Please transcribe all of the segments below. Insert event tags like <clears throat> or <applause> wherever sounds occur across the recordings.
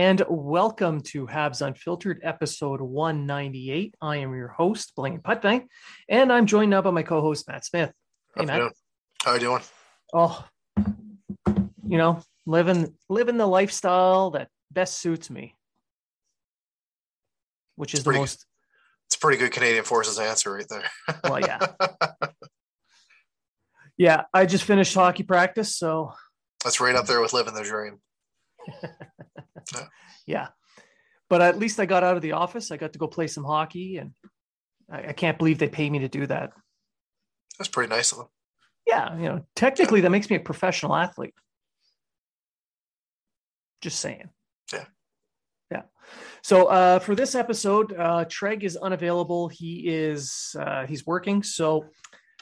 And welcome to Habs Unfiltered, episode 198. I am your host, Blaine Putney, and I'm joined now by my co-host, Matt Smith. Hey, Matt. How are you doing? Oh, you know, living living the lifestyle that best suits me, which is it's the most. It's a pretty good Canadian Forces answer right there. <laughs> well, yeah, yeah. I just finished hockey practice, so that's right up there with living the dream. <laughs> yeah. yeah. But at least I got out of the office. I got to go play some hockey, and I, I can't believe they pay me to do that. That's pretty nice of them. Yeah, you know, technically that makes me a professional athlete. Just saying. Yeah. Yeah. So uh, for this episode, uh, Treg is unavailable. He is uh, he's working. So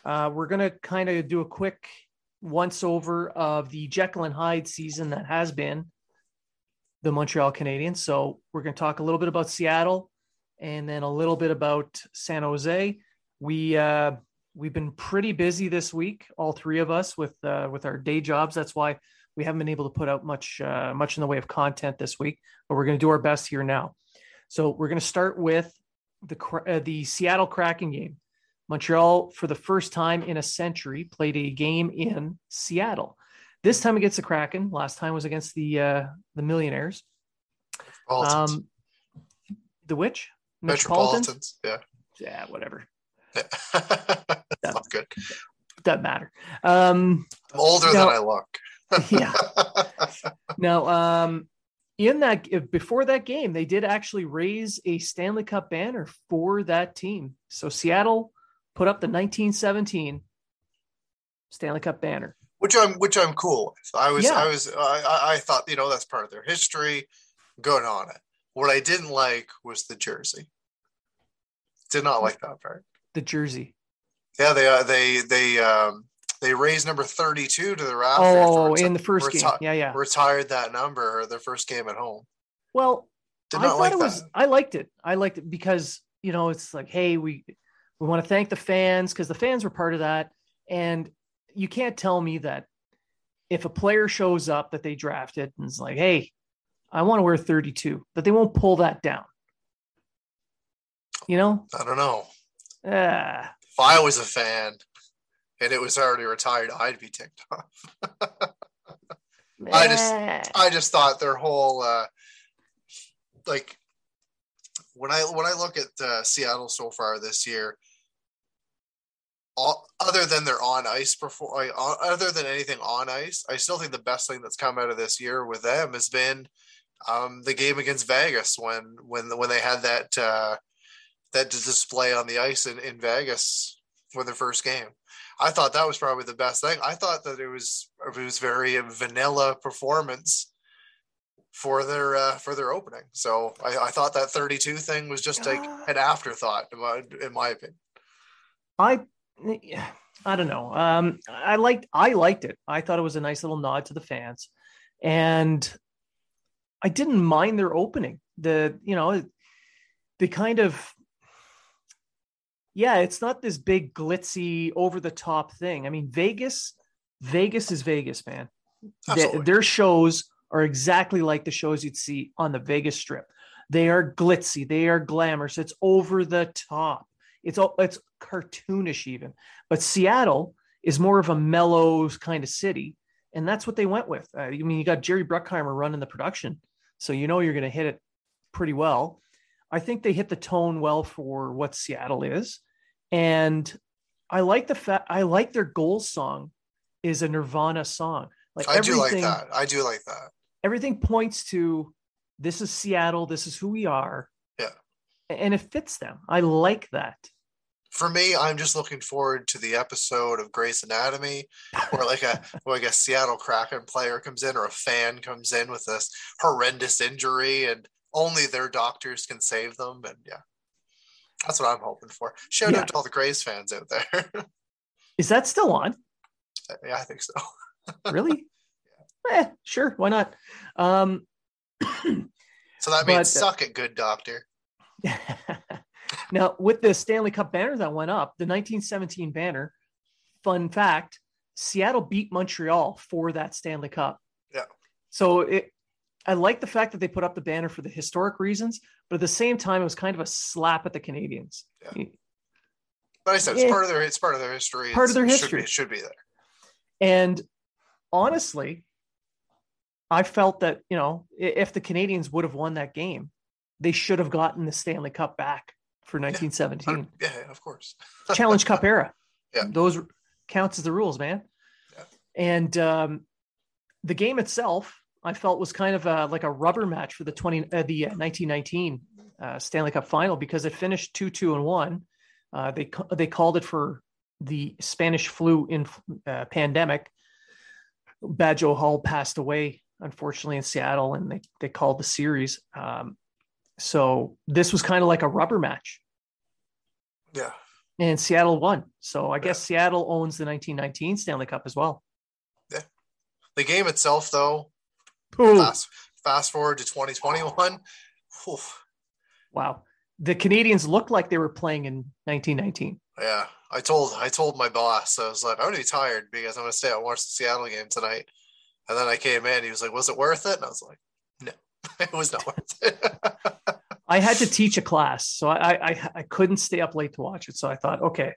uh, we're gonna kind of do a quick once over of the Jekyll and Hyde season that has been the Montreal Canadiens. So we're going to talk a little bit about Seattle and then a little bit about San Jose. We uh, we've been pretty busy this week, all three of us with uh, with our day jobs. That's why we haven't been able to put out much uh, much in the way of content this week. But we're going to do our best here now. So we're going to start with the uh, the Seattle Kraken game. Montreal, for the first time in a century, played a game in Seattle. This time against the Kraken. Last time was against the uh, the Millionaires. Um, the which? Metropolitans. Yeah. Yeah. Whatever. Yeah. <laughs> That's good. Doesn't matter. Um, I'm older now, than I look. <laughs> <laughs> yeah. Now, um, in that before that game, they did actually raise a Stanley Cup banner for that team. So Seattle put up the 1917 Stanley Cup banner which I'm which I'm cool with. I was yeah. I was I, I thought you know that's part of their history. Good on it. What I didn't like was the jersey. Did not like that part. The jersey. Yeah, they uh, they they um they raised number 32 to the rafters. Oh, in the first reti- game. Yeah, yeah. Retired that number their first game at home. Well, Did I thought like it was that. I liked it. I liked it because, you know, it's like, hey, we we want to thank the fans because the fans were part of that. And you can't tell me that if a player shows up that they drafted and is like, hey, I want to wear 32, that they won't pull that down. You know? I don't know. Uh, if I was a fan and it was already retired, I'd be ticked off. <laughs> I just I just thought their whole uh like when I when I look at uh, Seattle so far this year, all, other than their on ice before, other than anything on ice, I still think the best thing that's come out of this year with them has been um, the game against Vegas when when when they had that uh, that display on the ice in, in Vegas for the first game. I thought that was probably the best thing. I thought that it was it was very vanilla performance for their uh, for their opening. So I, I thought that 32 thing was just like an afterthought in my, in my opinion. I I don't know. Um, I liked I liked it. I thought it was a nice little nod to the fans, and I didn't mind their opening. The you know, the kind of yeah, it's not this big glitzy over the top thing. I mean, Vegas, Vegas is Vegas, man. The, their shows are exactly like the shows you'd see on the Vegas Strip. They are glitzy, they are glamorous. It's over the top. It's all it's cartoonish even. But Seattle is more of a mellow kind of city, and that's what they went with. Uh, I mean, you got Jerry Bruckheimer running the production, so you know you're going to hit it pretty well. I think they hit the tone well for what Seattle is, and I like the fact I like their goal song is a Nirvana song. Like I do like that. I do like that. Everything points to this is Seattle. This is who we are. And it fits them. I like that for me, I'm just looking forward to the episode of Grey's Anatomy where like a <laughs> like a Seattle Kraken player comes in or a fan comes in with this horrendous injury and only their doctors can save them. And yeah, that's what I'm hoping for. Shout yeah. out to all the Grey's fans out there. Is that still on? Yeah, I think so. <laughs> really? Yeah. Eh, sure. Why not? Um, <clears throat> so that means but, uh, suck it, good doctor. <laughs> Now, with the Stanley Cup banner that went up, the 1917 banner, fun fact, Seattle beat Montreal for that Stanley Cup. Yeah. So it, I like the fact that they put up the banner for the historic reasons, but at the same time, it was kind of a slap at the Canadians. Yeah. But I said it's yeah. part of their it's part of their history. Part it's, of their history. It should, be, it should be there. And honestly, I felt that you know if the Canadians would have won that game, they should have gotten the Stanley Cup back for 1917. Yeah, yeah of course. <laughs> Challenge Cup era. Yeah. Those counts as the rules, man. Yeah. And um, the game itself, I felt was kind of a, like a rubber match for the 20 uh, the uh, 1919 uh, Stanley Cup final because it finished 2-2 and 1. Uh, they they called it for the Spanish flu in uh, pandemic. Bad Joe Hall passed away unfortunately in Seattle and they they called the series um, so this was kind of like a rubber match. Yeah. And Seattle won. So I guess Seattle owns the 1919 Stanley Cup as well. Yeah. The game itself, though, fast, fast forward to 2021. Wow. The Canadians looked like they were playing in 1919. Yeah. I told I told my boss, I was like, I'm gonna be tired because I'm gonna stay and watch the Seattle game tonight. And then I came in, he was like, Was it worth it? And I was like. <laughs> it was not worth it. <laughs> I had to teach a class, so I, I I couldn't stay up late to watch it. So I thought, okay,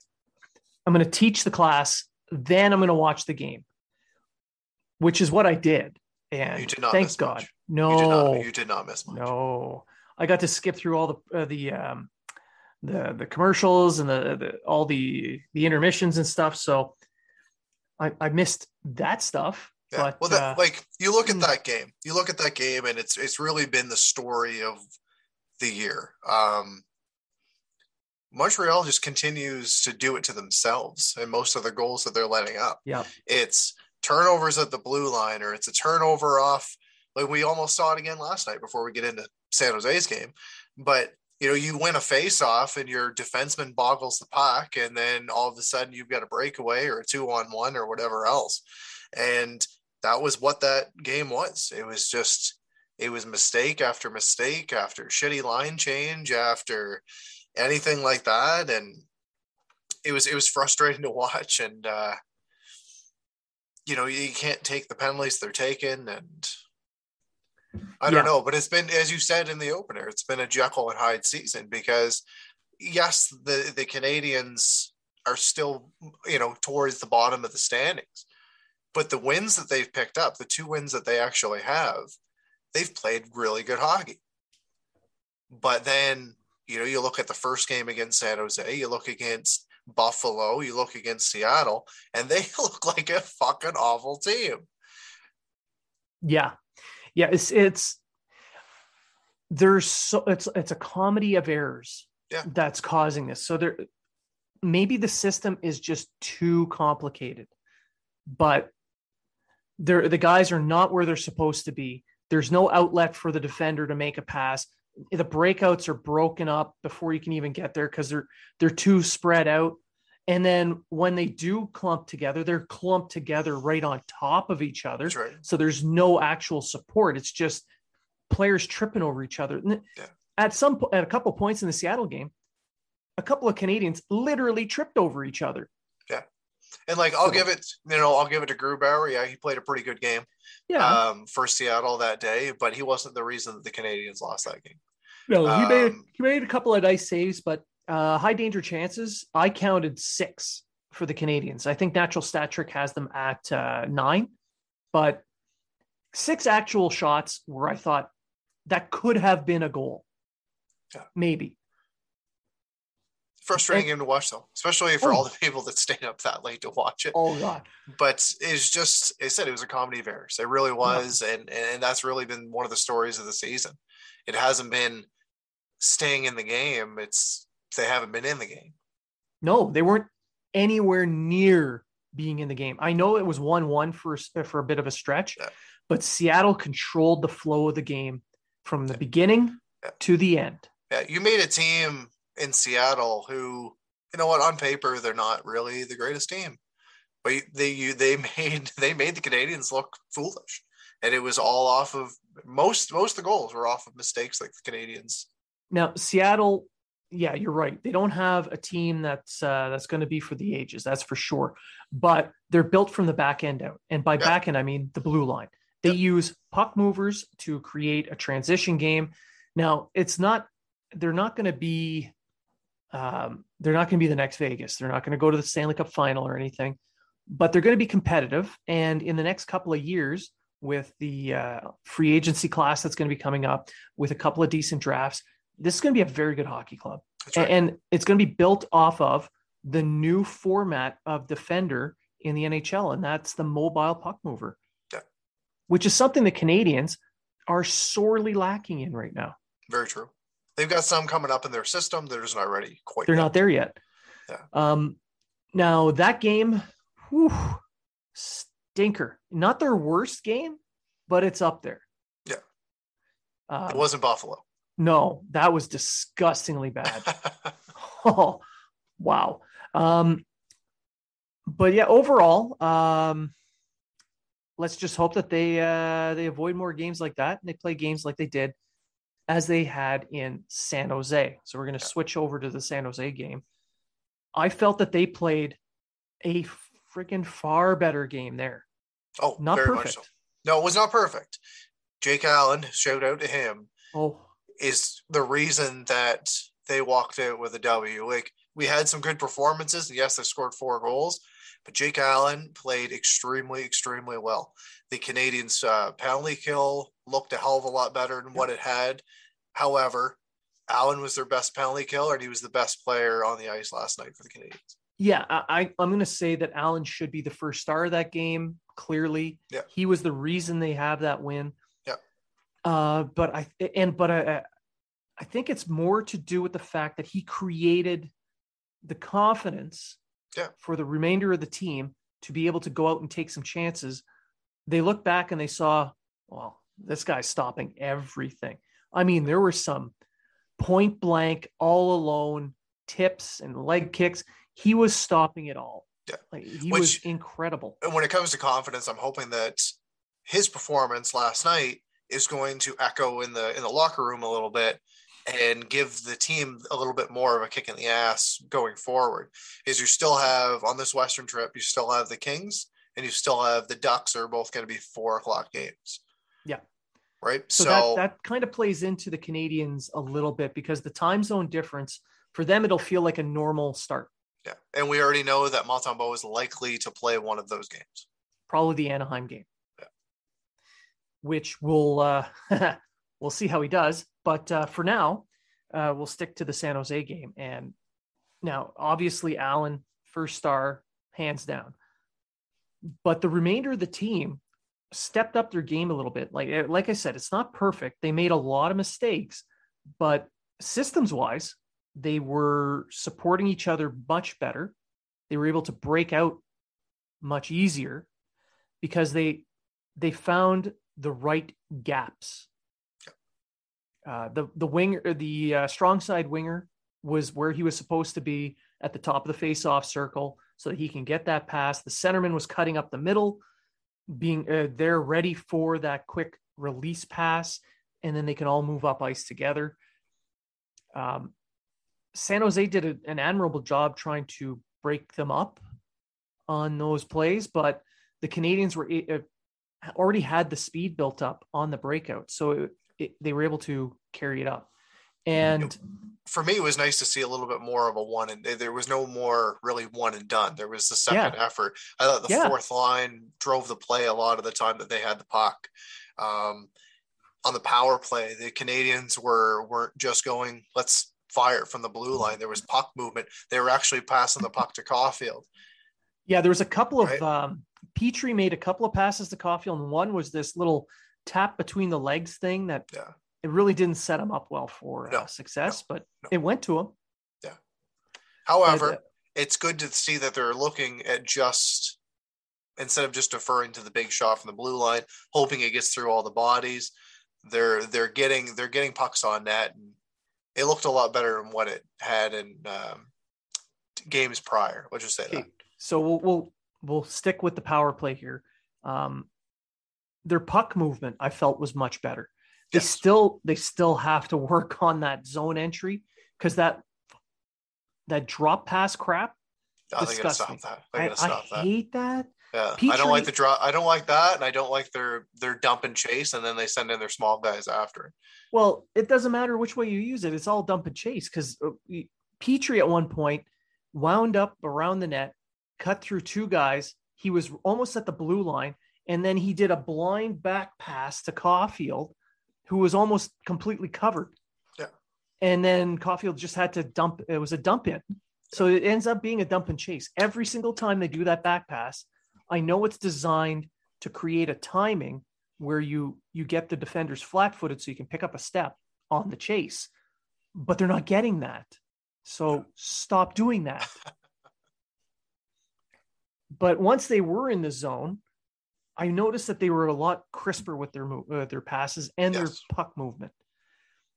I'm going to teach the class, then I'm going to watch the game, which is what I did. And you did not thank God, much. no, you did, not, you did not miss much. No, I got to skip through all the uh, the um, the the commercials and the, the all the the intermissions and stuff. So I, I missed that stuff. Yeah. But, well, that, uh, like you look at hmm. that game, you look at that game, and it's it's really been the story of the year. Um, Montreal just continues to do it to themselves, and most of the goals that they're letting up. Yeah, it's turnovers at the blue line, or it's a turnover off. Like we almost saw it again last night before we get into San Jose's game, but you know, you win a face off and your defenseman boggles the puck, and then all of a sudden you've got a breakaway or a two on one or whatever else. And that was what that game was. It was just it was mistake after mistake after shitty line change after anything like that and it was it was frustrating <laughs> to watch and uh you know you can't take the penalties they're taking and I don't yeah. know but it's been as you said in the opener it's been a Jekyll and Hyde season because yes the the Canadians are still you know towards the bottom of the standings but the wins that they've picked up, the two wins that they actually have, they've played really good hockey. But then, you know, you look at the first game against San Jose, you look against Buffalo, you look against Seattle, and they <laughs> look like a fucking awful team. Yeah. Yeah, it's it's there's so it's it's a comedy of errors yeah. that's causing this. So there maybe the system is just too complicated, but they're, the guys are not where they're supposed to be. There's no outlet for the defender to make a pass. The breakouts are broken up before you can even get there because they're they're too spread out. And then when they do clump together, they're clumped together right on top of each other. Right. So there's no actual support. It's just players tripping over each other. Yeah. At some at a couple points in the Seattle game, a couple of Canadians literally tripped over each other. And like I'll give it, you know, I'll give it to Grubauer. Yeah, he played a pretty good game Yeah. um, for Seattle that day, but he wasn't the reason that the Canadians lost that game. no, he made um, he made a couple of nice saves, but uh, high danger chances. I counted six for the Canadians. I think Natural Stat Trick has them at uh, nine, but six actual shots where I thought that could have been a goal. Yeah. Maybe. Frustrating eh. game to watch though, especially for Oh. all the people that stayed up that late to watch it. Oh God. But it's just, I said it was a comedy of errors. It really was, and and that's really been one of the stories of the season. It hasn't been staying in the game. It's they haven't been in the game. No, they weren't anywhere near being in the game. I know it was 1 1 for, for a bit of a stretch, Yeah. but Seattle controlled the flow of the game from the beginning Yeah. to the end. Yeah, you made a team in Seattle who, you know what, on paper they're not really the greatest team, but they you they <laughs> made they made the Canadians look foolish, and it was all off of most most of the goals were off of mistakes like the Canadians. Now, Seattle, yeah, you're right. They don't have a team that's uh, that's going to be for the ages, that's for sure. But they're built from the back end out, and by Yeah. back end I mean the blue line. They use puck movers to create a transition game. Now, it's not they're not going to be um, they're not going to be the next Vegas. They're not going to go to the Stanley Cup final or anything, but they're going to be competitive. And in the next couple of years, with the uh, free agency class that's going to be coming up, with a couple of decent drafts, this is going to be a very good hockey club. Right. And it's going to be built off of the new format of defender in the NHL, and that's the mobile puck mover, Yeah. which is something the Canadians are sorely lacking in right now. Very true. They've got some coming up in their system. They're just not ready quite. They're yet. not there yet. Yeah. Um, now that game, whew, stinker. Not their worst game, but it's up there. Yeah. Um, It wasn't Buffalo. no, that was disgustingly bad. <laughs> oh, wow. Um, but yeah, overall, um, let's just hope that they uh, they avoid more games like that and they play games like they did as they had in San Jose. So we're going to switch over to the San Jose game. I felt that they played a freaking far better game there. oh, Not very much perfect. so. No, it was not perfect. Jake Allen, shout out to him. Oh, is the reason that they walked out with a W. Like we had some good performances, and yes, they scored four goals, but Jake Allen played extremely, extremely well. The Canadians' uh, penalty kill looked a hell of a lot better than what it had. However, Allen was their best penalty killer, and he was the best player on the ice last night for the Canadians. Yeah, I, I I'm going to say that Allen should be the first star of that game. Clearly, Yeah. he was the reason they have that win. Yeah. Uh, but I and but I I think it's more to do with the fact that he created the confidence Yeah. for the remainder of the team to be able to go out and take some chances. They look back and they saw, well, this guy's stopping everything. I mean, there were some point blank, all alone tips and leg kicks. He was stopping it all. Yeah. Like he was Which- incredible. And when it comes to confidence, I'm hoping that his performance last night is going to echo in the in the locker room a little bit and give the team a little bit more of a kick in the ass going forward. Is you still have on this Western trip, you still have the Kings and you still have the Ducks are both going to be four o'clock games. Yeah. Right. So, So, that that kind of plays into the Canadians a little bit because the time zone difference for them it'll feel like a normal start. yeah. And we already know that Montembeault is likely to play one of those games. Probably the Anaheim game. Yeah. Which we'll uh <laughs> we'll see how he does. But uh, for now, uh, we'll stick to the San Jose game. And now, obviously, Allen first star, hands down. But the remainder of the team stepped up their game a little bit. Like eh, like I said, it's not perfect. They made a lot of mistakes, but systems wise, they were supporting each other much better. They were able to break out much easier because they they found the right gaps. Uh, the the winger, the uh, strong side winger, was where he was supposed to be at the top of the face-off circle, so that he can get that pass. The centerman was cutting up the middle, being uh, there ready for that quick release pass, and then they can all move up ice together. Um, San Jose did a, an admirable job trying to break them up on those plays, but the Canadians were uh, already had the speed built up on the breakout, so it, it, they were able to carry it up. And for me, it was nice to see a little bit more of a one and there was no more really one and done. There was the second yeah. effort. I thought the yeah. fourth line drove the play a lot of the time that they had the puck. Um, on the power play, the Canadians were weren't just going, let's fire from the blue line. There was puck movement. They were actually passing the puck to Caufield. Yeah, there was a couple right? of um, Petry made a couple of passes to Caufield, and one was this little tap between the legs thing that yeah. it really didn't set him up well for no, uh, success, no, but no. it went to him. Yeah. However, but, uh, it's good to see that they're looking at just instead of just deferring to the big shot from the blue line, hoping it gets through all the bodies. They're they're getting they're getting pucks on net, and it looked a lot better than what it had in um, games prior. Let's just say okay. that. So we'll, we'll we'll stick with the power play here. Um, their puck movement, I felt, was much better. They yes. still they still have to work <laughs> on that zone entry because that that drop pass crap. Oh, disgusts me. I, I hate that. Yeah, I don't like the drop. I don't like that, and I don't like their their dump and chase, and then they send in their small guys after. Well, it doesn't matter which way you use it; it's all dump and chase. Because uh, Petry at one point wound up around the net, cut through two guys. He was almost at the blue line, and then he did a blind back pass to Caufield, who was almost completely covered. Yeah. And then Caufield just had to dump. It was a dump in. So it ends up being a dump and chase. Every single time they do that back pass, I know it's designed to create a timing where you you get the defenders flat-footed so you can pick up a step on the chase. But they're not getting that. So stop doing that. <laughs> But once they were in the zone, I noticed that they were a lot crisper with their uh, their passes and yes. their puck movement.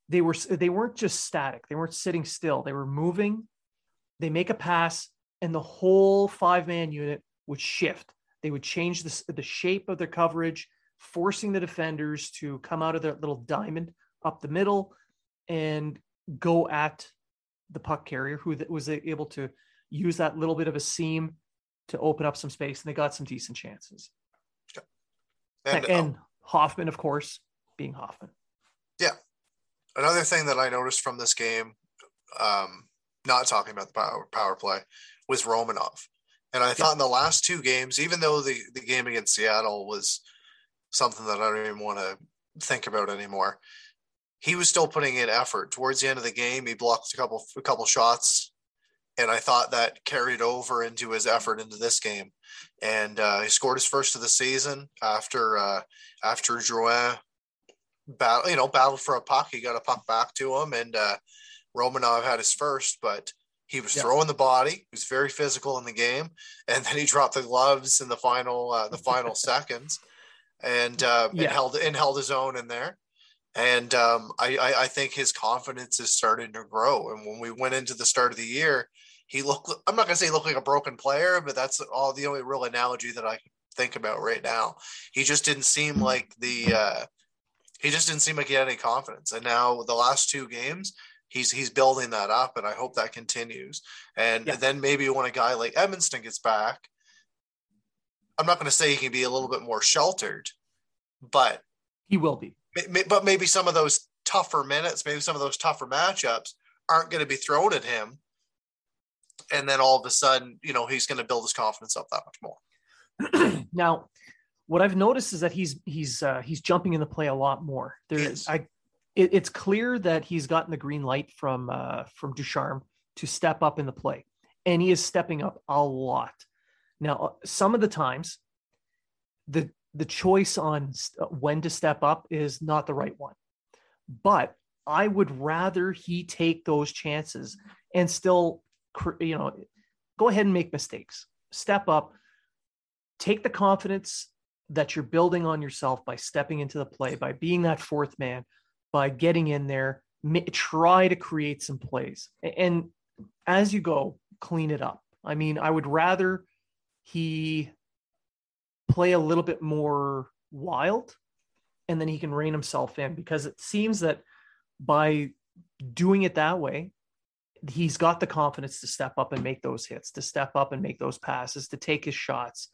They were they weren't just static. They weren't sitting still. They were moving. They make a pass, and the whole five man unit would shift. They would change the, the shape of their coverage, forcing the defenders to come out of their little diamond up the middle and go at the puck carrier, who was able to use that little bit of a seam to open up some space, and they got some decent chances. And, and um, Hoffman, of course, being Hoffman. Yeah. Another thing that I noticed from this game, um, not talking about the power, power play, was Romanov. And I yeah. thought in the last two games, even though the, the game against Seattle was something that I don't even want to think about anymore, he was still putting in effort. Towards the end of the game, he blocked a couple a couple shots and I thought that carried over into his effort into this game. And uh, he scored his first of the season after uh, after Drouin battle, you know, battled for a puck. He got a puck back to him, and uh, Romanov had his first, but he was yeah. throwing the body. He was very physical in the game, <laughs> and then he dropped the gloves in the final uh, the final <laughs> seconds, and uh, yeah. and held and held his own in there and um, I, I, I, think his confidence is starting to grow. And when we went into the start of the year, he looked. I'm not gonna say he looked like a broken player, but that's all the only real analogy that I can think about right now. He just didn't seem like the. Uh, he just didn't seem like he had any confidence. And now the last two games, he's he's building that up, and I hope that continues. And yeah. then maybe when a guy like Edmundson gets back, I'm not going to say he can be a little bit more sheltered, but he will be. But maybe some of those tougher minutes, maybe some of those tougher matchups aren't going to be thrown at him and then all of a sudden, you know, he's going to build his confidence up that much more. <clears throat> now, what I've noticed is that he's he's uh, he's jumping in the play a lot more. There's I, it, it's clear that he's gotten the green light from uh, from Ducharme to step up in the play, and he is stepping up a lot. Now, some of the times, the the choice on when to step up is not the right one, but I would rather he take those chances and still, you know, go ahead and make mistakes, step up, take the confidence that you're building on yourself by stepping into the play, by being that fourth man, by getting in there, try to create some plays. And as you go, clean it up. I mean, I would rather he play a little bit more wild and then he can rein himself in because it seems that by doing it that way, he's got the confidence to step up and make those hits, to step up and make those passes, to take his shots.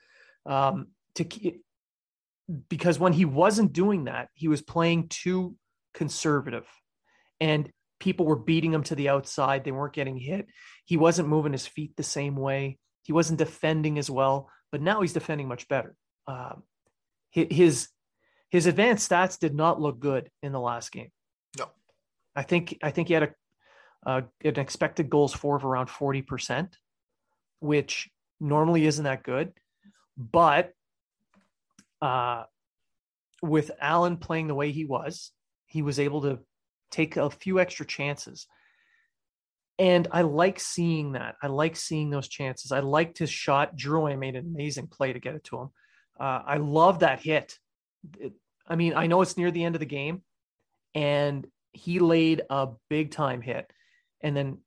Um, to because when he wasn't doing that, he was playing too conservative, and people were beating him to the outside. They weren't getting hit. He wasn't moving his feet the same way. He wasn't defending as well. But now he's defending much better. Um, his his advanced stats did not look good in the last game. No, I think I think he had a uh, an expected goals for of around forty percent, which normally isn't that good. But uh, with Allen playing the way he was, he was able to take a few extra chances. And I like seeing that. I like seeing those chances. I liked his shot. Drew made an amazing play to get it to him. Uh, I love that hit. It, I mean, I know it's near the end of the game, and he laid a big time hit, and then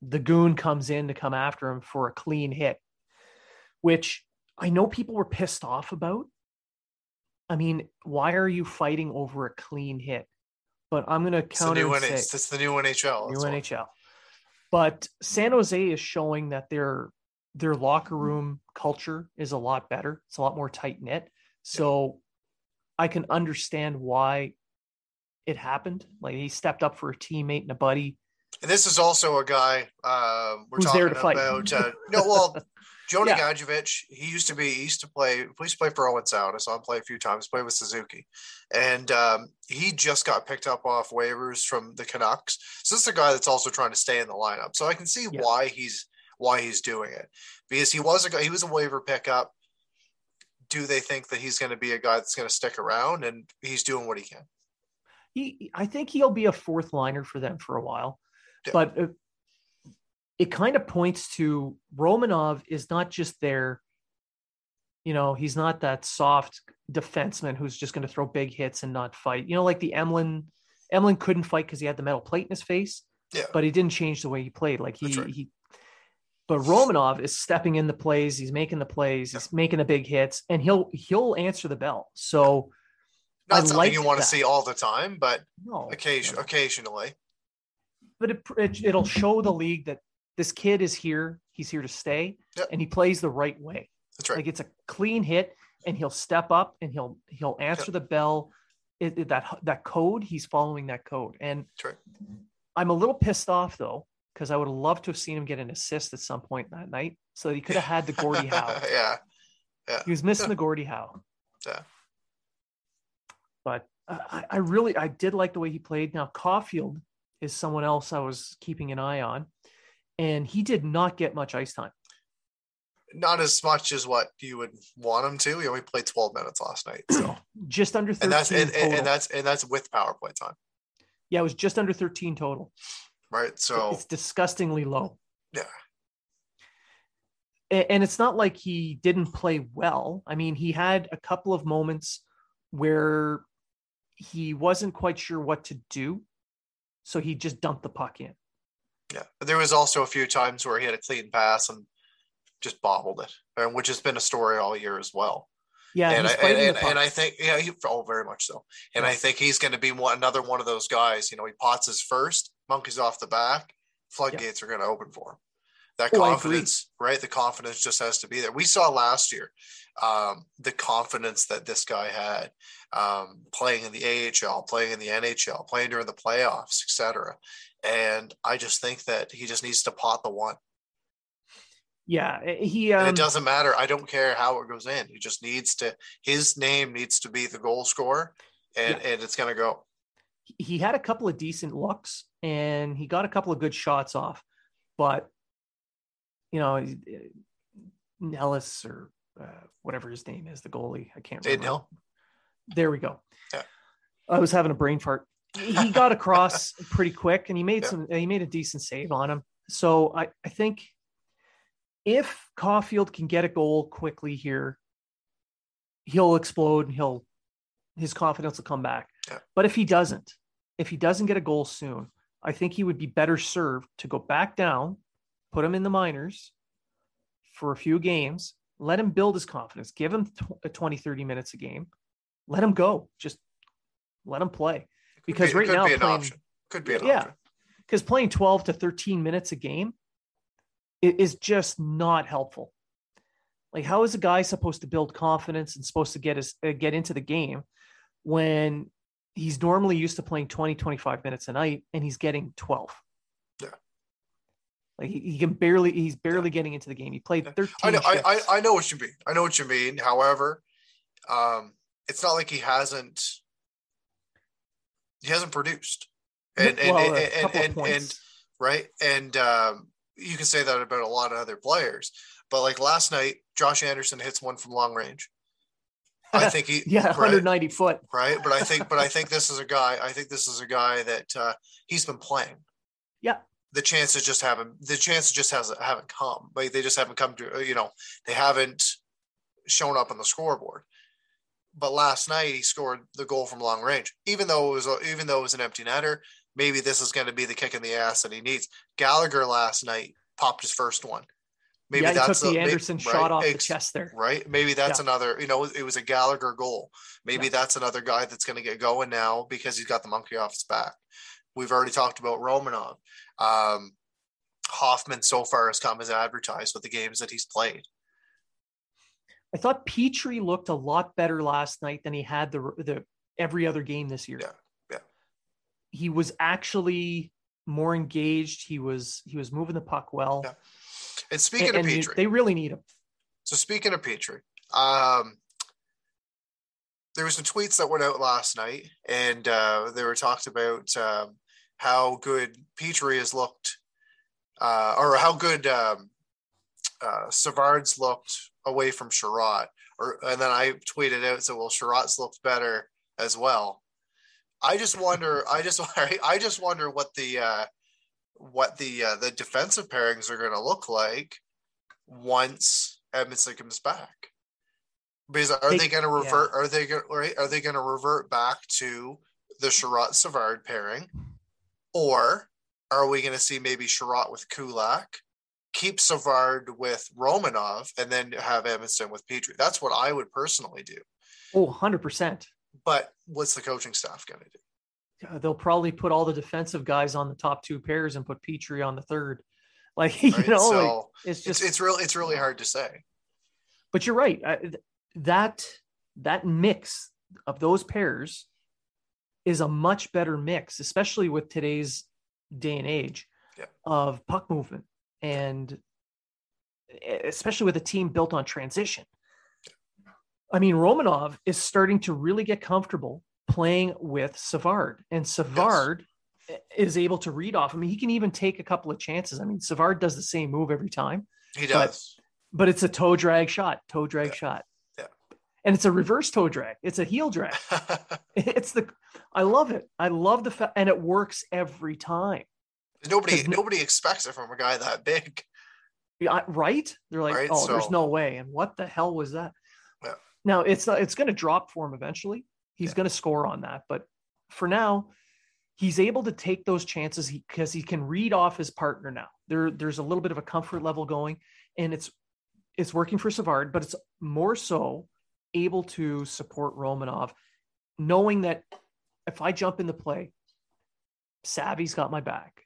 the goon comes in to come after him for a clean hit, which I know people were pissed off about. I mean, why are you fighting over a clean hit? But I'm going to counter. It's the new, say, it's the new NHL. New NHL. But San Jose is showing that their their locker room culture is a lot better. It's a lot more tight knit. So I can understand why it happened. Like he stepped up for a teammate and a buddy. And this is also a guy uh, we're Who's talking about. Uh, no, well, <laughs> Jonah yeah. He used to be, he used to play, he used to play for Owen Sound. I saw him play a few times, play with Suzuki. And um, he just got picked up off waivers from the Canucks. So this is a guy that's also trying to stay in the lineup. So I can see yeah. why he's why he's doing it. Because he was a guy, he was a waiver pickup. Do they think that he's going to be a guy that's going to stick around and he's doing what he can? He, I think he'll be a fourth liner for them for a while. Yeah. But uh, it kind of points to Romanov is not just there. You know, he's not that soft defenseman who's just going to throw big hits and not fight. You know, like the Emlyn, Emlyn couldn't fight because he had the metal plate in his face. Yeah. But he didn't change the way he played. Like he right. he. But Romanov is stepping in the plays. He's making the plays. Yeah. He's making the big hits, and he'll he'll answer the bell. So. Not I something like you want that. to see all the time, but no, occasion, no. occasionally. But it, it, it'll show the league that this kid is here. He's here to stay, yep. and he plays the right way. That's right. Like it's a clean hit, and he'll step up and he'll he'll answer yep. the bell. It, it, that that code, he's following that code. And right. I'm a little pissed off though because I would have loved to have seen him get an assist at some point that night, so that he could have had the Gordie Howe. <laughs> yeah, yeah. He was missing yeah. the Gordie Howe. Yeah. But uh, I, I really I did like the way he played. Now Caufield is someone else I was keeping an eye on and he did not get much ice time. Not as much as what you would want him to. He only played 12 minutes last night. So <clears throat> just under 13 and that's and, and, and, that's and that's with power play time. Yeah, it was just under 13 total. Right. So it's disgustingly low. Yeah. And it's not like he didn't play well. I mean, he had a couple of moments where he wasn't quite sure what to do. So he just dumped the puck in. Yeah, there was also a few times where he had a clean pass and just bobbled it, and which has been a story all year as well. Yeah, and I, and, and, and, I think yeah, he, oh, very much so. And yeah. I think he's going to be one, another one of those guys. You know, he pots his first, monkeys off the back, floodgates yeah. are going to open for him. That oh, confidence, right? The confidence just has to be there. We saw last year um, the confidence that this guy had um, playing in the AHL, playing in the NHL, playing during the playoffs, etc. And I just think that he just needs to pot the one. Yeah, eh, he. Um, it doesn't matter. I don't care how it goes in. He just needs to. His name needs to be the goal scorer, and yeah. and it's going to go. He had a couple of decent looks, and he got a couple of good shots off, but you know, eh, Nellis or uh, whatever his name is, the goalie. I can't remember. Hill. There we go. Yeah. I was having a brain fart. he got across <laughs> pretty quick and he made Yeah. some he made a decent save on him. So I, I think if Caufield can get a goal quickly here, he'll explode and he'll his confidence will come back. Yeah. But if he doesn't, if he doesn't get a goal soon, I think he would be better served to go back down, put him in the minors for a few games, let him build his confidence, give him tw- 20, 30 minutes a game, let him go. Just let him play. Because It right could now, be an playing- option. Could be an Yeah. option. because playing 12 to 13 minutes a game is just not helpful. Like, how is a guy supposed to build confidence and supposed to get his uh, get into the game when he's normally used to playing 20, 25 minutes a night and he's getting 12? Like he, he can barely he's barely getting into the game. He played Yeah. 13 I know, I. I, I know what you mean. I know what you mean. However, um, it's not like he hasn't he hasn't produced. And and well, and, and, and, and- right. And um, you can say that about a lot of other players. But like last night, Josh Anderson hits one from long range. I <laughs> think he yeah, right, 190 foot. right. But I think but I <laughs> think this is a guy. I think this is a guy that uh, he's been playing. Yeah. The chances just haven't. The chances just hasn't haven't come. Like they just haven't come to. uh, You know, they haven't shown up on the scoreboard. But last night he scored the goal from long range. Even though it was even though it was an empty netter, maybe this is going to be the kick in the ass that he needs. Gallagher last night popped his first one. Maybe yeah, that's the a- Anderson right, shot off the chest there. right? Maybe that's another, you know, it was a Gallagher goal. Maybe Yeah. that's another guy that's going to get going now because he's got the monkey off his back. We've already talked about Romanov. Um, Hoffman so far has come as advertised with the games that he's played. I thought Petry looked a lot better last night than he had the the every other game this year. Yeah, yeah. He was actually more engaged. He was he was moving the puck well. Yeah. And speaking And, of Petry, they really need him. so speaking of Petry, um, there was some tweets that went out last night, and uh, they were talked about um, how good Petry has looked, uh, or how good um, uh, Savard's looked away from Chiarot. Or and then I tweeted out, so well, Chiarot's looked better as well. I just wonder. I just <laughs> I just wonder what the uh, what the uh, the defensive pairings are going to look like once Edmundson comes back. Because are They- they, going to revert? Are they going right? Are they going to revert back to the Chiarot Savard pairing, or are we going to see maybe Chiarot with Kulak, keep Savard with Romanov, and then have Edmundson with Petry? That's what I would personally do. Oh, 100%. But what's the coaching staff going to do? Uh, They'll probably put all the defensive guys on the top two pairs and put Petry on the third. <laughs> Like, you Right? know, so it's it's just it's really it's really hard to say. but you're right. I, that that mix of those pairs is a much better mix, especially with today's day and age Yeah. of puck movement, and especially with a team built on transition. I mean, Romanov is starting to really get comfortable playing with Savard, and Savard is able to read off. I mean, he can even take a couple of chances. I mean, Savard does the same move every time He But- does. but it's a toe drag shot, toe drag Yeah. shot. And it's a reverse toe drag. It's a heel drag. <laughs> It's the I love it. I love the fact and it works every time. nobody nobody expects it from a guy that big. I- Right? They're like, Right, oh, there's no way. And what the hell was that? Yeah. Now it's not, it's going to drop for him eventually. He's Yeah. going to score on that, but for now, he's able to take those chances because he, can read off his partner now. There, there's a little bit of a comfort level going, and it's it's working for Savard, but it's more so able to support Romanov, knowing that if I jump in the play, Savvy's got my back.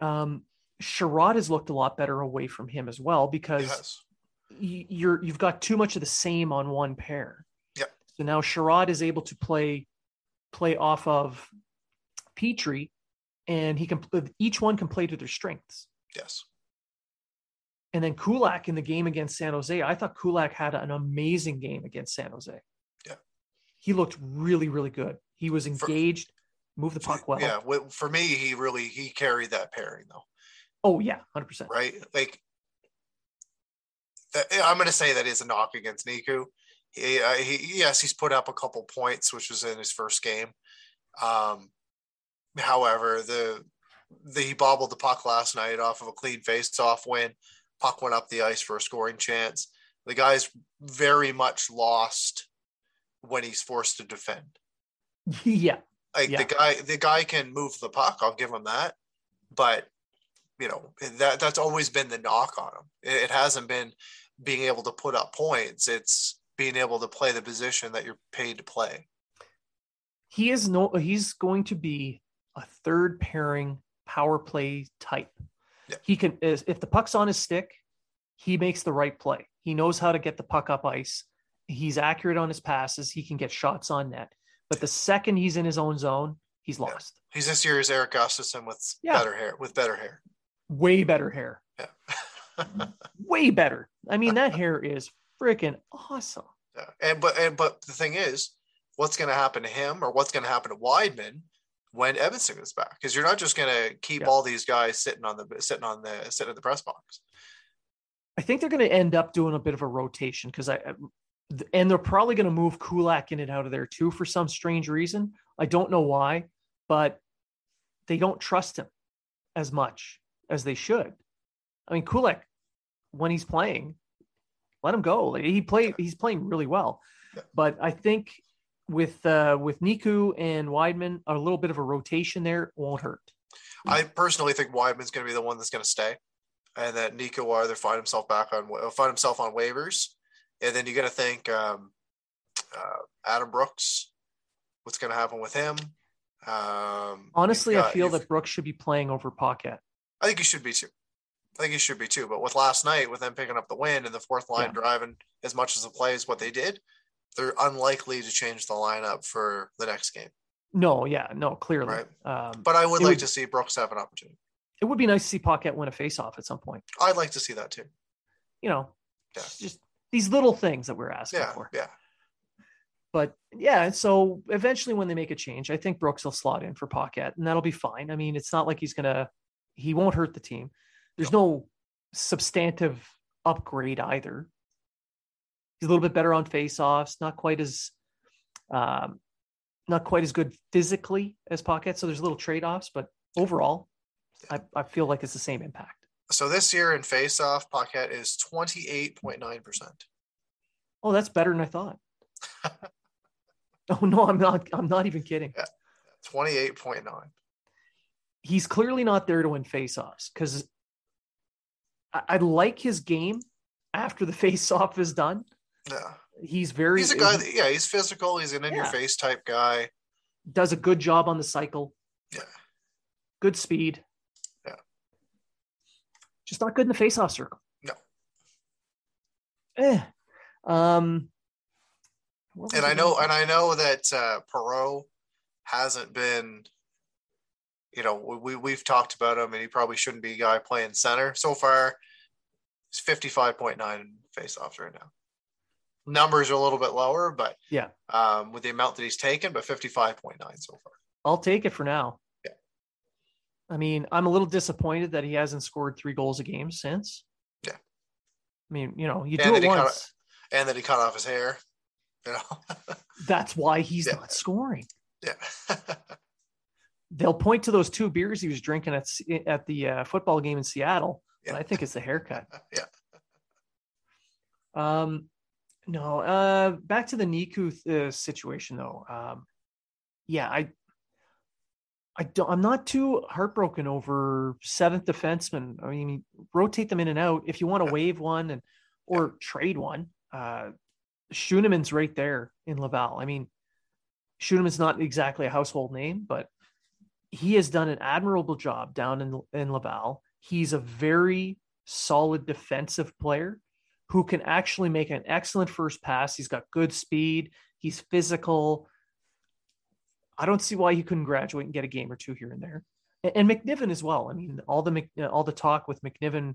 Um, Chiarot has looked a lot better away from him as well because Yes. y- you're you've got too much of the same on one pair. Yep. So now Chiarot is able to play play off of Petry, and he can each one can play to their strengths. Yes. And then Kulak in the game against San Jose, I thought Kulak had an amazing game against San Jose. Yeah. He looked really, really good. He was engaged, moved the puck well. Yeah. For me, he really he carried that pairing though, Oh yeah, hundred percent. right? Like, that, I'm going to say that is a knock against Niku. He, uh, he, yes, he's put up a couple points, which was in his first game. Um, however, the the he bobbled the puck last night off of a clean face-off win. Puck went up the ice for a scoring chance. The guy's very much lost when he's forced to defend. <laughs> yeah. Like Yeah. the guy, the guy can move the puck. I'll give him that, but you know that that's always been the knock on him. It, it hasn't been being able to put up points. It's being able to play the position that you're paid to play. He is no he's going to be a third pairing power play type. Yeah. He can if the puck's on his stick, he makes the right play. He knows how to get the puck up ice. He's accurate on his passes. He can get shots on net. But the second he's in his own zone, he's lost. He's this year's Erik Gustafsson with Yeah. better hair, with better hair. Way better hair. Yeah. <laughs> Way better. I mean, that hair is freaking awesome. Yeah. And but and but the thing is, what's going to happen to him, or what's going to happen to Wideman when Edmundson is back? Because you're not just going to keep Yeah. all these guys sitting on the sitting on the sitting in the press box. I think they're going to end up doing a bit of a rotation because I, and they're probably going to move Kulak in and out of there too for some strange reason. I don't know why, but they don't trust him as much as they should. I mean, Kulak, when he's playing, let him go. Like, he play, he's playing really well, but I think with uh, with Niku and Wideman, a little bit of a rotation there won't hurt. I personally think Wideman's going to be the one that's going to stay, and that Niku will either find himself back on uh, find himself on waivers, and then you're going to think um, uh, Adam Brooks. What's going to happen with him? Um, Honestly, you've I feel that Brooks should be playing over Paquette. I think he should be too. I think he should be too. But with last night, with them picking up the win and the fourth line Yeah. driving as much as the play as what they did, they're unlikely to change the lineup for the next game. No, yeah, no, clearly. Right. Um, But I would like would- to see Brooks have an opportunity. it would be nice to see Paquette win a faceoff at some point. I'd like to see that too. You know, Yeah. just these little things that we're asking Yeah, for. yeah. But yeah, so eventually when they make a change, I think Brooks will slot in for Paquette, and that'll be fine. I mean, it's not like he's gonna he won't hurt the team. There's no substantive upgrade either. He's a little bit better on faceoffs, not quite as um not quite as good physically as Paquette. So there's a little trade-offs, but overall, I, I feel like it's the same impact. So this year in face-off, Paquette is twenty eight point nine percent. Oh, that's better than I thought. <laughs> oh no, I'm not. I'm not even kidding. Point nine. He's clearly not there to win faceoffs because I, I like his game after the <laughs> faceoff is done. Yeah, He's very he's a guy. That, yeah, he's physical. He's an in-your-face type guy. does a good job on the cycle. Yeah. Good speed. Yeah. Just not good in the faceoff circle. No. Eh. Um. And I know, and I know that uh, Perreault hasn't been. You know, we- we we've talked about him, and he probably shouldn't be a guy playing center so far. He's fifty five point nine faceoffs right now. Numbers are a little bit lower, but Yeah. um, with the amount that he's taken, but fifty five point nine so far. I'll take it for now. Yeah. I mean, I'm a little disappointed that he hasn't scored three goals a game since. Yeah. I mean, you know, you And do it once. and then he cut off his hair. You know, <laughs> That's why he's Yeah. not scoring. yeah, <laughs> They'll point to those two beers he was drinking at at the uh, football game in Seattle. Yeah. And I think it's the haircut. <laughs> yeah. Um, no, uh, back to the Niku uh, situation though. Um, yeah, I, I don't, I'm not too heartbroken over seventh defenseman. I mean, rotate them in and out if you want to Yeah. waive one and or trade one. Uh, Schueneman's right there in Laval. I mean, Schueneman's not exactly a household name, but he has done an admirable job down in in Laval. He's a very solid defensive player who can actually make an excellent first pass. He's got good speed. He's physical. I don't see why he couldn't graduate and get a game or two here and there. And, and McNiven as well. I mean, all the all the talk with McNiven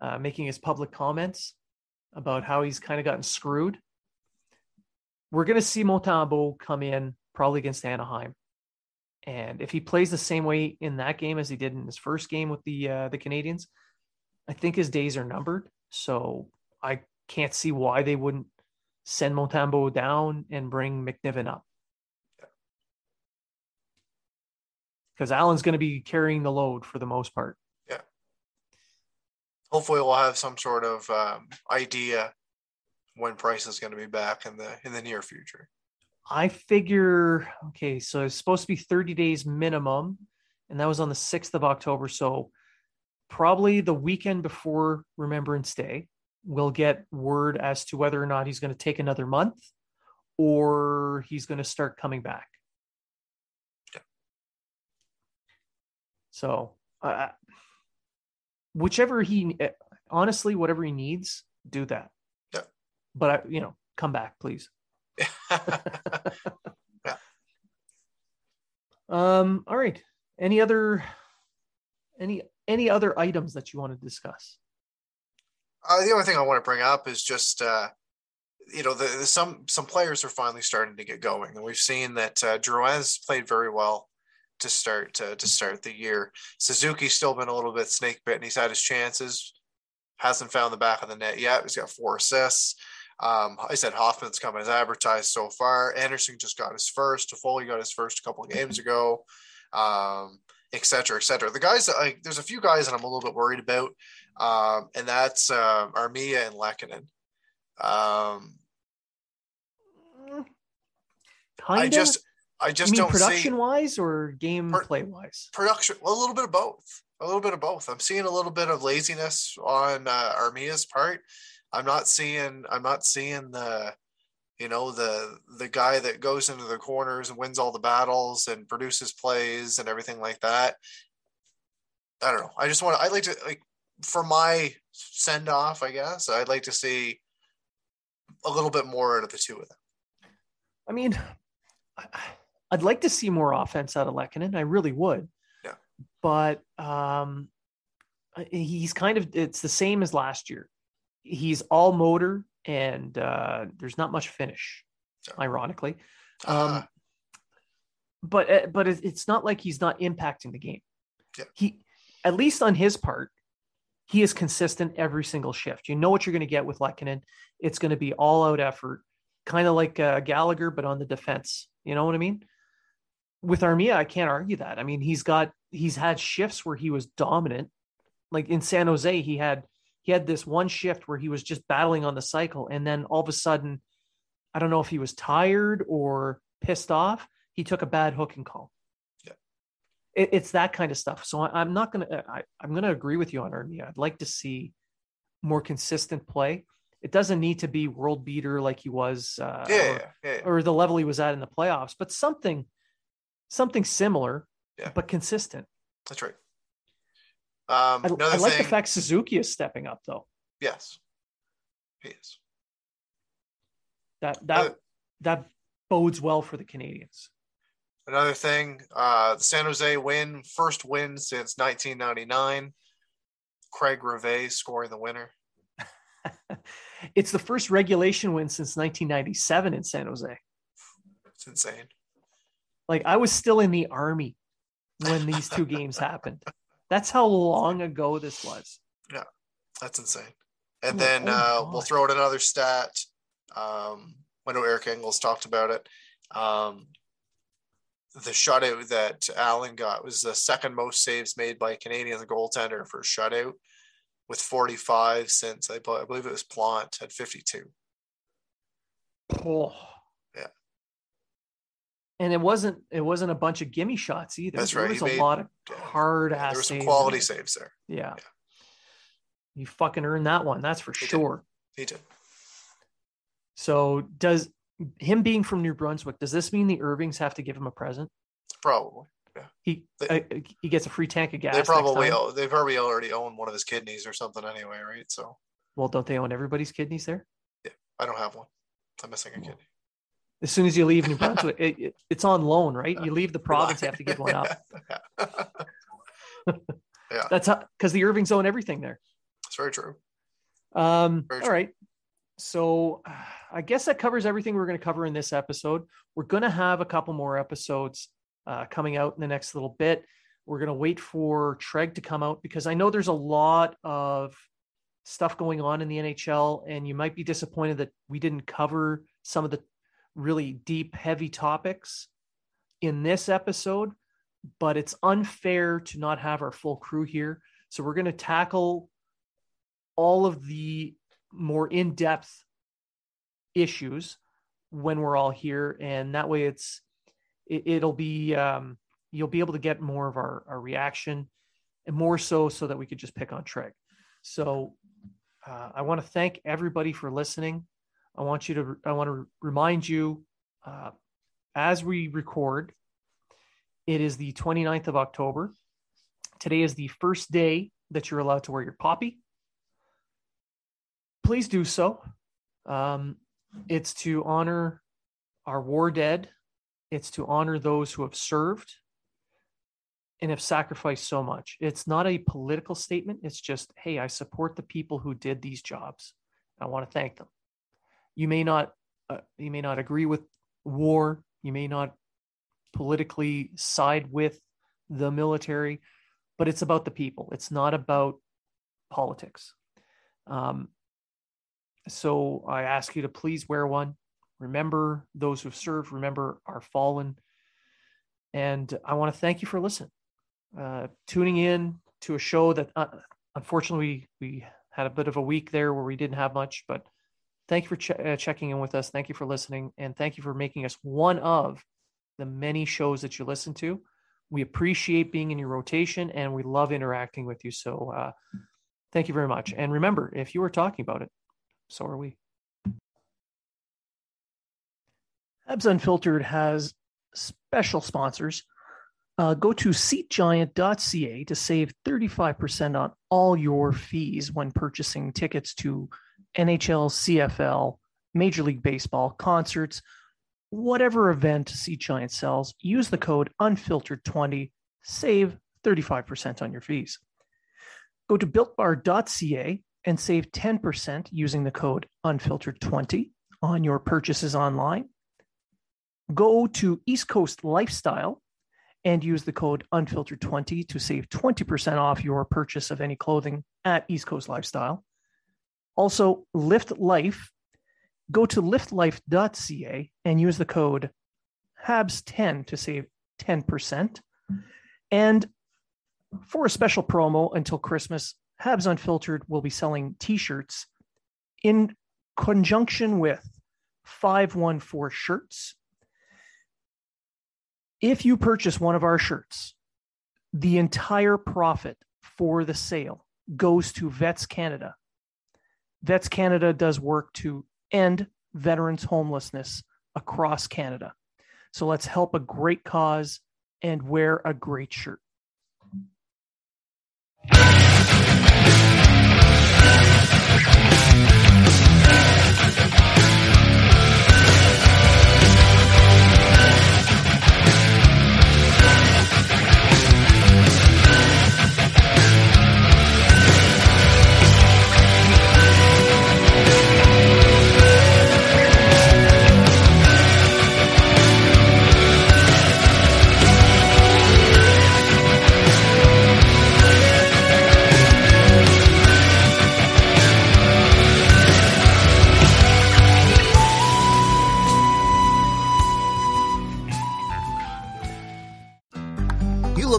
uh, making his public comments about how he's kind of gotten screwed. We're going to see Montembeault come in probably against Anaheim. And if he plays the same way in that game as he did in his first game with the uh, the Canadiens, I think his days are numbered. So I can't see why they wouldn't send Montembeault down and bring McNiven up. because Allen's going to be carrying the load for the most part. Yeah. Hopefully, we'll have some sort of um, idea when Price is going to be back in the in the near future. I figure okay, so it's supposed to be 30 days minimum, and that was on the 6th of October. So probably the weekend before Remembrance Day, we'll get word as to whether or not he's going to take another month or he's going to start coming back. So, uh, whichever he honestly, whatever he needs, do that. Yeah. But I, you know, come back, please. <laughs> yeah. Um. All right. Any other, any any other items that you want to discuss? Uh, the only thing I want to bring up is just uh, you know the, the, some some players are finally starting to get going, and we've seen that uh, Drouin's played very well to start uh, to start the year. Suzuki's still been a little bit snake bitten. He's had his chances, hasn't found the back of the net yet. He's got four assists. Um, I said Hoffman's coming as advertised so far. Anderson just got his first. Toffoli got his first a couple of games ago. Um, et cetera, et cetera. The guys that like, there's a few guys that I'm a little bit worried about, um, and that's uh, Armia and Lehkonen. Um, Kinda? I just, I just you mean don't see production see wise or gameplay Per- wise. production. Well, a little bit of both. A little bit of both. I'm seeing a little bit of laziness on uh, Armia's part. I'm not seeing. I'm not seeing the you know the the guy that goes into the corners and wins all the battles and produces plays and everything like that i don't know i just want to i'd like to like for my send off i guess i'd like to see a little bit more out of the two of them I mean, <sighs> I'd like to see more offense out of Lehkonen. I really would. Yeah. But um, he's kind of it's the same as last year. He's all motor and uh, there's not much finish, ironically. Um, uh, but uh, but it's not like he's not impacting the game. Yeah. He at least on his part, he is consistent every single shift. You know what you're going to get with Lehkonen. It's going to be all out effort, kind of like uh, Gallagher, but on the defense. You know what I mean? With Armia, I can't argue that. I mean, he's got he's had shifts where he was dominant. Like in San Jose, he had he had this one shift where he was just battling on the cycle, and then all of a sudden, I don't know if he was tired or pissed off. He took a bad hooking call. Yeah. It, it's that kind of stuff. So I, am not gonna. I, I'm gonna agree with you on Armia. I'd like to see more consistent play. It doesn't need to be world beater like he was, uh, yeah, or, yeah, yeah, or the level he was at in the playoffs, but something, something similar, Yeah. but consistent. that's right um I, another I like thing the fact Suzuki is stepping up, though. yes he is That that that bodes well for the Canadiens. Another thing, uh, the San Jose win, first win since 1999. Craig Rivet scoring the winner. <laughs> it's the first regulation win since 1997 in San Jose. It's insane. Like I was still in the army when these two games happened. That's how long ago this was. Yeah, that's insane. And Oh, then oh uh, we'll throw in another stat. Um, I know Eric Engels talked about it. Um, the shutout that Allen got was the second most saves made by a Canadian goaltender for a shutout with 45 since I, I believe it was Plante had 52. Oh. And it wasn't it wasn't a bunch of gimme shots either. That's right. there was He a made- lot of hard Yeah, ass there were some quality there. saves there. Yeah. Yeah. You fucking earned that one, that's for He did. sure. He did. So does him being from New Brunswick, does this mean the Irvings have to give him a present? Probably. Yeah. He They- uh, he gets a free tank of gas. they probably they probably already own one of his kidneys or something anyway, right? So Well, don't they own everybody's kidneys there? Yeah, I don't have one. I'm missing a kidney. As soon as you leave New Brunswick, it, it- it's on loan, right? You leave the <laughs> province, you have to give one up. <laughs> yeah, That's because the Irvings own everything there. it's very true. Um, Very all true. right. So uh, I guess that covers everything we're going to cover in this episode. We're going to have a couple more episodes uh, coming out in the next little bit. We're going to wait for Treg to come out because I know there's a lot of stuff going on in the NHL, and you might be disappointed that we didn't cover some of the really deep, heavy topics in this episode. but it's unfair to not have our full crew here. So we're going to tackle all of the more in depth issues when we're all here. And that way it's, it, will be, um, you'll be able to get more of our, our reaction and more so so that we could just pick on Treg. So uh, I want to thank everybody for listening. I want you to, I want to remind you uh, as we record, it is the 29th of October. Today is the first day that you're allowed to wear your poppy. Please do so. Um, it's to honor our war dead, it's to honor those who have served and have sacrificed so much. It's not a political statement. It's just, hey, I support the people who did these jobs. I want to thank them. You may not, uh, you may not agree with war. You may not politically side with the military, but it's about the people. It's not about politics. Um, so I ask you to please wear one. Remember those who've served, remember our fallen. And I want to thank you for listening, uh, tuning in to a show that uh, unfortunately we had a bit of a week there where we didn't have much, but thank you for uh, checking in with us. Thank you for listening. And thank you for making us one of the many shows that you listen to. We appreciate being in your rotation and we love interacting with you. So uh, thank you very much. And remember, if you are talking about it, so are we. Habs Unfiltered has special sponsors. Uh, go to seatgiant.ca to save 35% on all your fees when purchasing tickets to NHL, CFL, Major League Baseball, concerts, whatever event Seat Giant sells, use the code unfiltered20, save 35% on your fees. Go to builtbar.ca and save 10% using the code unfiltered20 on your purchases online. Go to East Coast Lifestyle and use the code unfiltered20 to save 20% off your purchase of any clothing at East Coast Lifestyle. Also, Lift Life go to liftlife.ca and use the code HABS10 to save 10%. And for a special promo until Christmas, Habs Unfiltered will be selling t shirts in conjunction with 514 shirts. If you purchase one of our shirts, the entire profit for the sale goes to Vets Canada. Vets Canada does work to end veterans' homelessness across Canada. So let's help a great cause and wear a great shirt.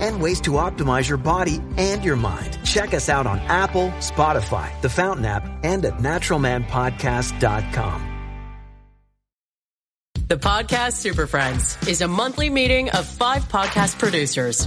and ways to optimize your body and your mind. Check us out on Apple, Spotify, the Fountain app, and at naturalmanpodcast.com. The Podcast Super Friends is a monthly meeting of five podcast producers.